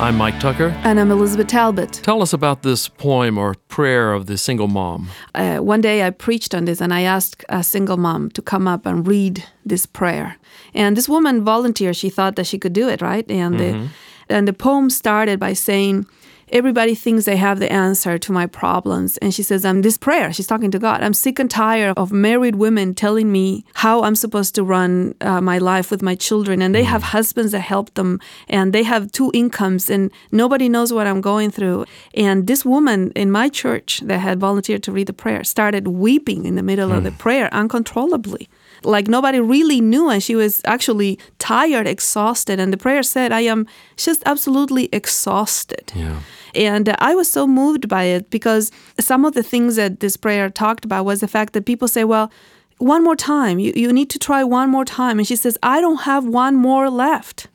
I'm Mike Tucker. And I'm Elizabeth Talbot. Tell us about this poem or prayer of the single mom. Uh, one day I preached on this and I asked a single mom to come up and read this prayer. And this woman volunteered. She thought that she could do it, right? And, the, and the poem started by saying, Everybody thinks they have the answer to my problems. And she says, I'm this prayer. She's talking to God. I'm sick and tired of married women telling me how I'm supposed to run uh, my life with my children. And they have husbands that help them, and they have two incomes, and nobody knows what I'm going through. And this woman in my church that had volunteered to read the prayer started weeping in the middle of the prayer uncontrollably like nobody really knew and she was actually tired exhausted and the prayer said i am just absolutely exhausted Yeah. And i was so moved by it because some of the things that this prayer talked about was the fact that people say well one more time you, you need to try one more time and she says i don't have one more left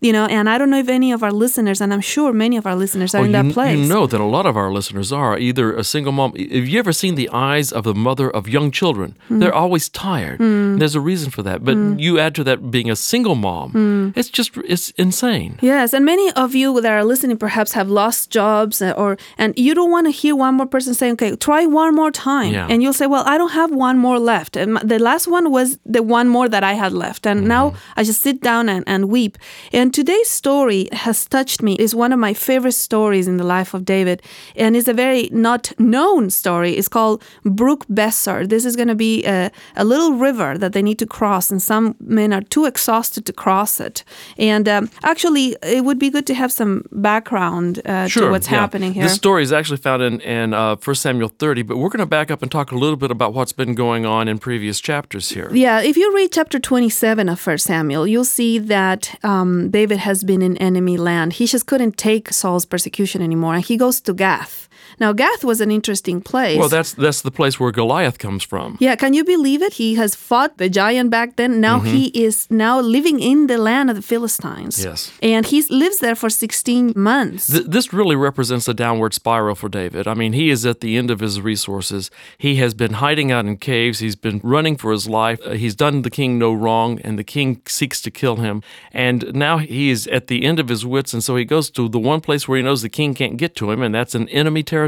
you know and i don't know if any of our listeners and i'm sure many of our listeners are in you, that place you know that a lot of our listeners are either a single mom. Have you ever seen the eyes of the mother of young children? Hmm. They're always tired. There's a reason for that. But you add to that being a single mom. Hmm. It's just it's insane. Yes, and many of you that are listening perhaps have lost jobs uh, or and you don't want to hear one more person saying, "Okay, try one more time." Yeah. And you'll say, "Well, I don't have one more left." The last one was the one more that I had left. And now I just sit down and, and weep. And today's story has touched me. It's one of my favorite stories in the life of David. And it's a very not known story. It's called Brook Besor. This is going to be a, a little river that they need to cross, and some men are too exhausted to cross it. And um, actually, it would be good to have some background uh, to what's yeah. happening here. This story is actually found in, in uh, 1 Samuel 30, but we're going to back up and talk a little bit about what's been going on in previous chapters here. Yeah, if you read chapter 27 of 1 Samuel, you'll see that um, David has been in enemy land. He just couldn't take Saul's persecution anymore, and he goes to Gath. Now, Gath was an interesting place. Well, that's that's the place where Goliath comes from. yeah, can you believe it? He has fought the giant back then. Now Mm-hmm. he is now living in the land of the Philistines. Yes. And he lives there for 16 months. Th- this really represents a downward spiral for David. I mean, he is at the end of his resources. He has been hiding out in caves. He's been running for his life. Uh, he's done the king no wrong, and the king seeks to kill him. And now he is at the end of his wits, and so he goes to the one place where he knows the king can't get to him, and that's an enemy territory,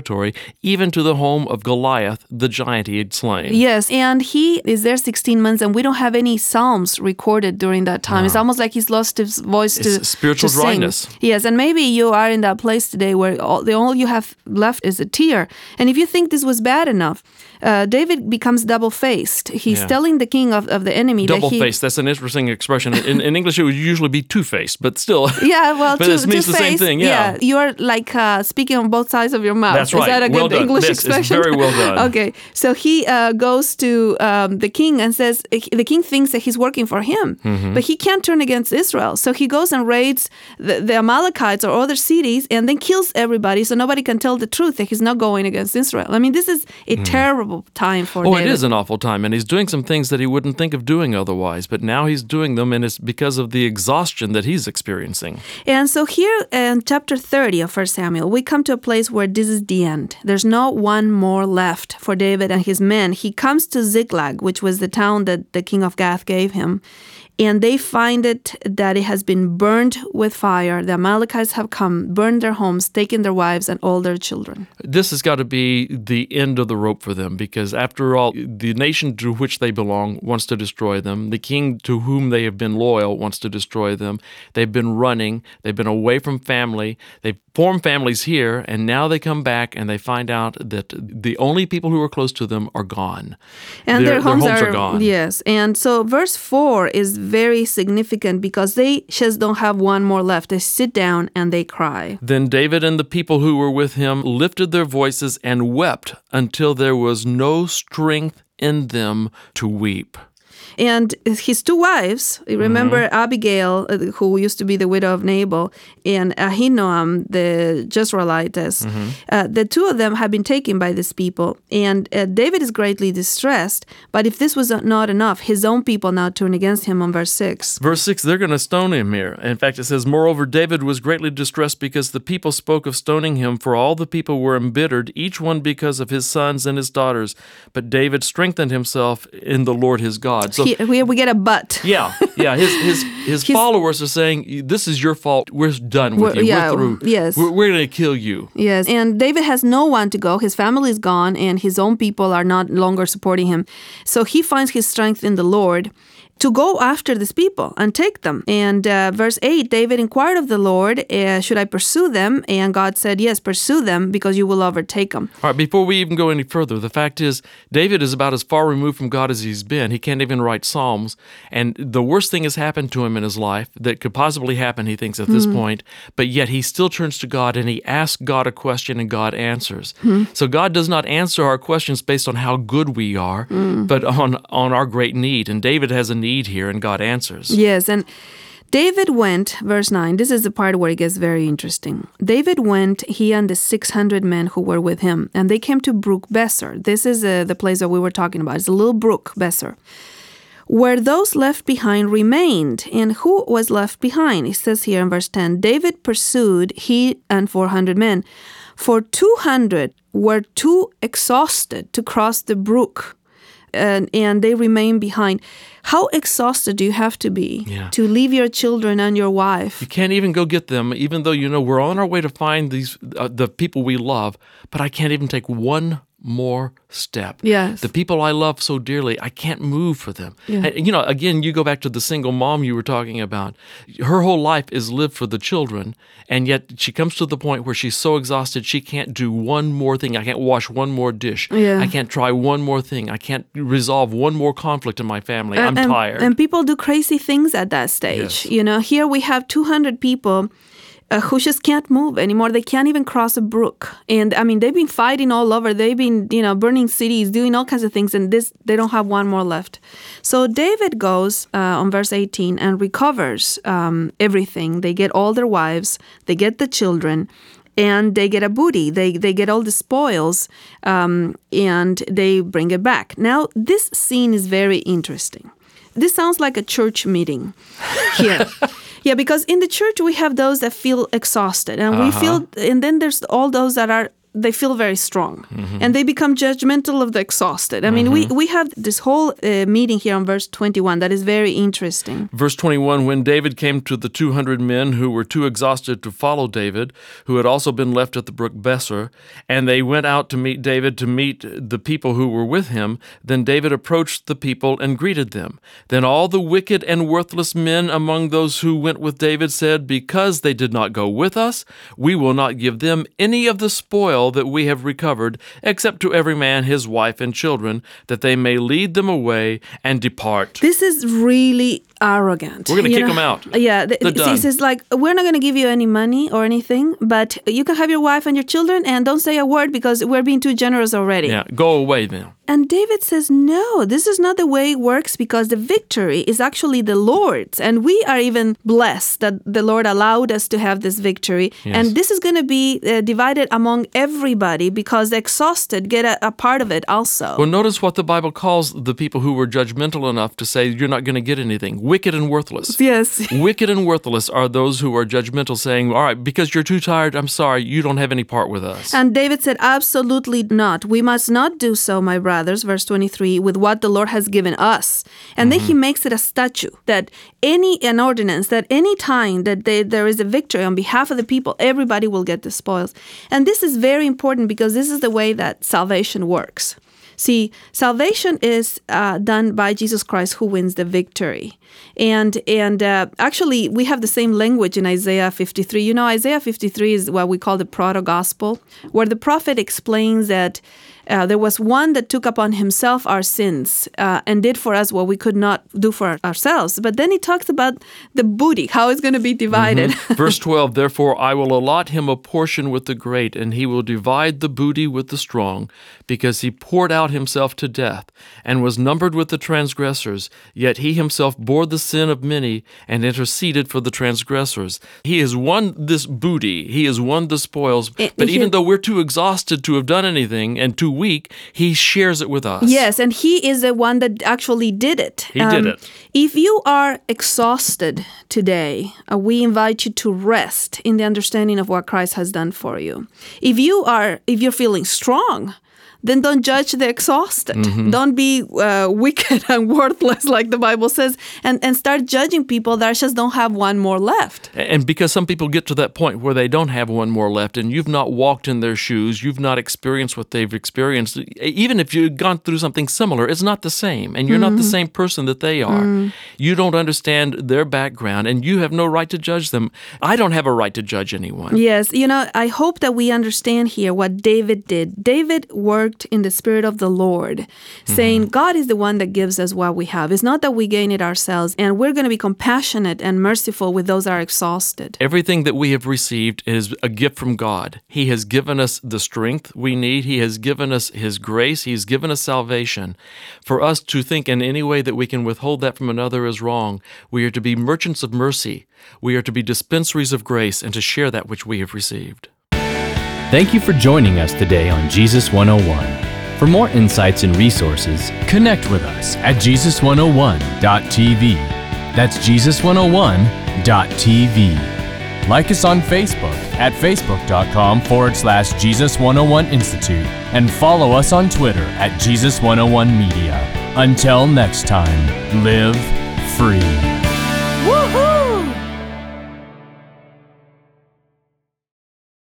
even to the home of Goliath, the giant he had slain. Yes, and he is there 16 months, and we don't have any psalms recorded during that time. It's almost like he's lost his voice to spiritual to sing. dryness. Yes, and maybe you are in that place today where all, the all you have left is a tear. And if you think this was bad enough, uh, David becomes double faced. He's Yeah. telling the king of, of the enemy Double that he. faced. That's an interesting expression. In, in English, it would usually be two faced, but still. Yeah, well, But two, this means the same two-faced, thing, yeah. you are like uh, speaking on both sides of your mouth. That's Is right. that a Well good done. English it's expression? very well done. okay, so he uh, goes to um, the king and says the king thinks that he's working for him, Mm-hmm. but he can't turn against Israel. So he goes and raids the, the Amalekites or other cities and then kills everybody, so nobody can tell the truth that he's not going against Israel. I mean, this is a terrible time for Oh, David. it is an awful time, and he's doing some things that he wouldn't think of doing otherwise. But now he's doing them, and it's because of the exhaustion that he's experiencing. And so here in chapter 30 of 1 Samuel, we come to a place where this is the end. There's not one more left for David and his men. He comes to Ziklag, which was the town that the king of Gath gave him. And they find it that it has been burned with fire. The Amalekites have come, burned their homes, taken their wives and all their children. This has got to be the end of the rope for them because, after all, the nation to which they belong wants to destroy them. The king to whom they have been loyal wants to destroy them. They've been running, they've been away from family, they've formed families here, and now they come back and they find out that the only people who are close to them are gone. and Their- their, their homes, homes are, are gone. Yes, and so verse four is very significant because they just don't have one more left. They sit down and they cry. Then David and the people who were with him lifted their voices and wept until there was no strength in them to weep. And his two wives, remember Abigail, uh, who used to be the widow of Nabal, and Ahinoam, the Jezreelitess, uh, the two of them have been taken by these people. And uh, David is greatly distressed. But if this was not enough, his own people now turn against him on verse 6. Verse 6, they're going to stone him here. In fact, it says, Moreover, David was greatly distressed because the people spoke of stoning him, for all the people were embittered, each one because of his sons and his daughters. But David strengthened himself in the Lord his God. So, Here we, we get a but. yeah, yeah, his his his followers are saying, "This is your fault. We're done with We're- you. yeah, we're through. yes. we're, we're going to kill you." Yes, and David has no one to go. His family is gone, and his own people are not longer supporting him. So he finds his strength in the Lord to go after these people and take them. And uh, verse 8 David inquired of the Lord, uh, Should I pursue them? And God said, Yes, pursue them because you will overtake them. All right, before we even go any further, the fact is, David is about as far removed from God as he's been. He can't even write Psalms. And the worst thing has happened to him in his life that could possibly happen, he thinks, at this point. But yet he still turns to God and he asks God a question and God answers. So God does not answer our questions based on how good we are, but on, on our great need. And David has a need here and God answers. Yes, and David went, verse 9, this is the part where it gets very interesting. David went, he and the 600 men who were with him, and they came to Brook Besor. This is uh, the place that we were talking about. It's a little brook, Besor, where those left behind remained. And who was left behind? It says here in verse 10 David pursued, he and 400 men. For 200 were too exhausted to cross the brook and, and they remain behind. How exhausted do you have to be Yeah. to leave your children and your wife? You can't even go get them, even though you know we're on our way to find these uh, the people we love. But I can't even take one more step. Yes. the people I love so dearly, I can't move for them. Yeah. And, you know, again, you go back to the single mom you were talking about. Her whole life is lived for the children, and yet she comes to the point where she's so exhausted she can't do one more thing. I can't wash one more dish. Yeah. I can't try one more thing. I can't resolve one more conflict in my family. I'm and, tired. And people do crazy things at that stage. Yes. You know, here we have 200 people uh, who just can't move anymore. They can't even cross a brook. And I mean, they've been fighting all over. They've been, you know, burning cities, doing all kinds of things. And this, they don't have one more left. So David goes uh, on verse 18 and recovers um, everything. They get all their wives, they get the children. And they get a booty. They they get all the spoils, um, and they bring it back. Now this scene is very interesting this sounds like a church meeting here. yeah, because in the church we have those that feel exhausted and we uh-huh. feel and then there's all those that are they feel very strong and they become judgmental of the exhausted. I mean, we, we have this whole uh, meeting here on verse 21 that is very interesting. Verse 21 When David came to the 200 men who were too exhausted to follow David, who had also been left at the brook Besor, and they went out to meet David to meet the people who were with him, then David approached the people and greeted them. Then all the wicked and worthless men among those who went with David said, Because they did not go with us, we will not give them any of the spoil that we have recovered, except to every man his wife and children, that they may lead them away and depart. This is really arrogant. We're gonna you kick know? 'em out. Yeah, th- They're he says like, we're not going to give you any money or anything, but you can have your wife and your children, and don't say a word because we're being too generous already. Yeah, go away then. And David says, No, this is not the way it works because the victory is actually the Lord's. And we are even blessed that the Lord allowed us to have this victory. And this is going to be uh, divided among everybody because the exhausted get a, a part of it also. Well, notice what the Bible calls the people who were judgmental enough to say you're not going to get anything wicked and worthless. yes. wicked and worthless are those who are judgmental, saying, All right, because you're too tired, I'm sorry, you don't have any part with us. And David said, Absolutely not. We must not do so, my brothers, verse 23, with what the Lord has given us. And then he mm-hmm. makes it a statute that any, an ordinance, that any time that they, there is a victory on behalf of the people, everybody will get the spoils. And this is very important because this is the way that salvation works. See, salvation is uh, done by Jesus Christ who wins the victory. And and uh, actually, we have the same language in Isaiah 53. You know, Isaiah 53 is what we call the proto gospel, where the prophet explains that Uh, there was one that took upon himself our sins uh, and did for us what we could not do for ourselves. But then he talks about the booty, how it's going to be divided. Verse 12 Therefore I will allot him a portion with the great, and he will divide the booty with the strong, because he poured out himself to death, and was numbered with the transgressors. Yet he himself bore the sin of many, and interceded for the transgressors. He has won this booty, he has won the spoils. It- but even though we're too exhausted to have done anything and too weak, he shares it with us. Yes, and he is the one that actually did it. Um, He did it. If you are exhausted today, uh, we invite you to rest in the understanding of what Christ has done for you. If you are, if you're feeling strong, then don't judge the exhausted. Mm-hmm. Don't be uh, wicked and worthless, like the Bible says, and, and start judging people that just don't have one more left. And because some people get to that point where they don't have one more left, and you've not walked in their shoes, you've not experienced what they've experienced, even if you've gone through something similar, it's not the same. And you're not the same person that they are. You don't understand their background, and you have no right to judge them. I don't have a right to judge anyone. Yes, you know, I hope that we understand here what David did. David worked in the spirit of the Lord, saying, mm-hmm. God is the one that gives us what we have. It's not that we gain it ourselves, and we're going to be compassionate and merciful with those that are exhausted. Everything that we have received is a gift from God. He has given us the strength we need. He has given us His grace. He's given us salvation. For us to think in any way that we can withhold that from another is wrong. We are to be merchants of mercy. We are to be dispensaries of grace and to share that which we have received. Thank you for joining us today on Jesus 101. For more insights and resources, connect with us at Jesus101.tv. That's Jesus101.tv. Like us on Facebook at facebook.com forward slash Jesus101 Institute and follow us on Twitter at Jesus101 Media. Until next time, live free.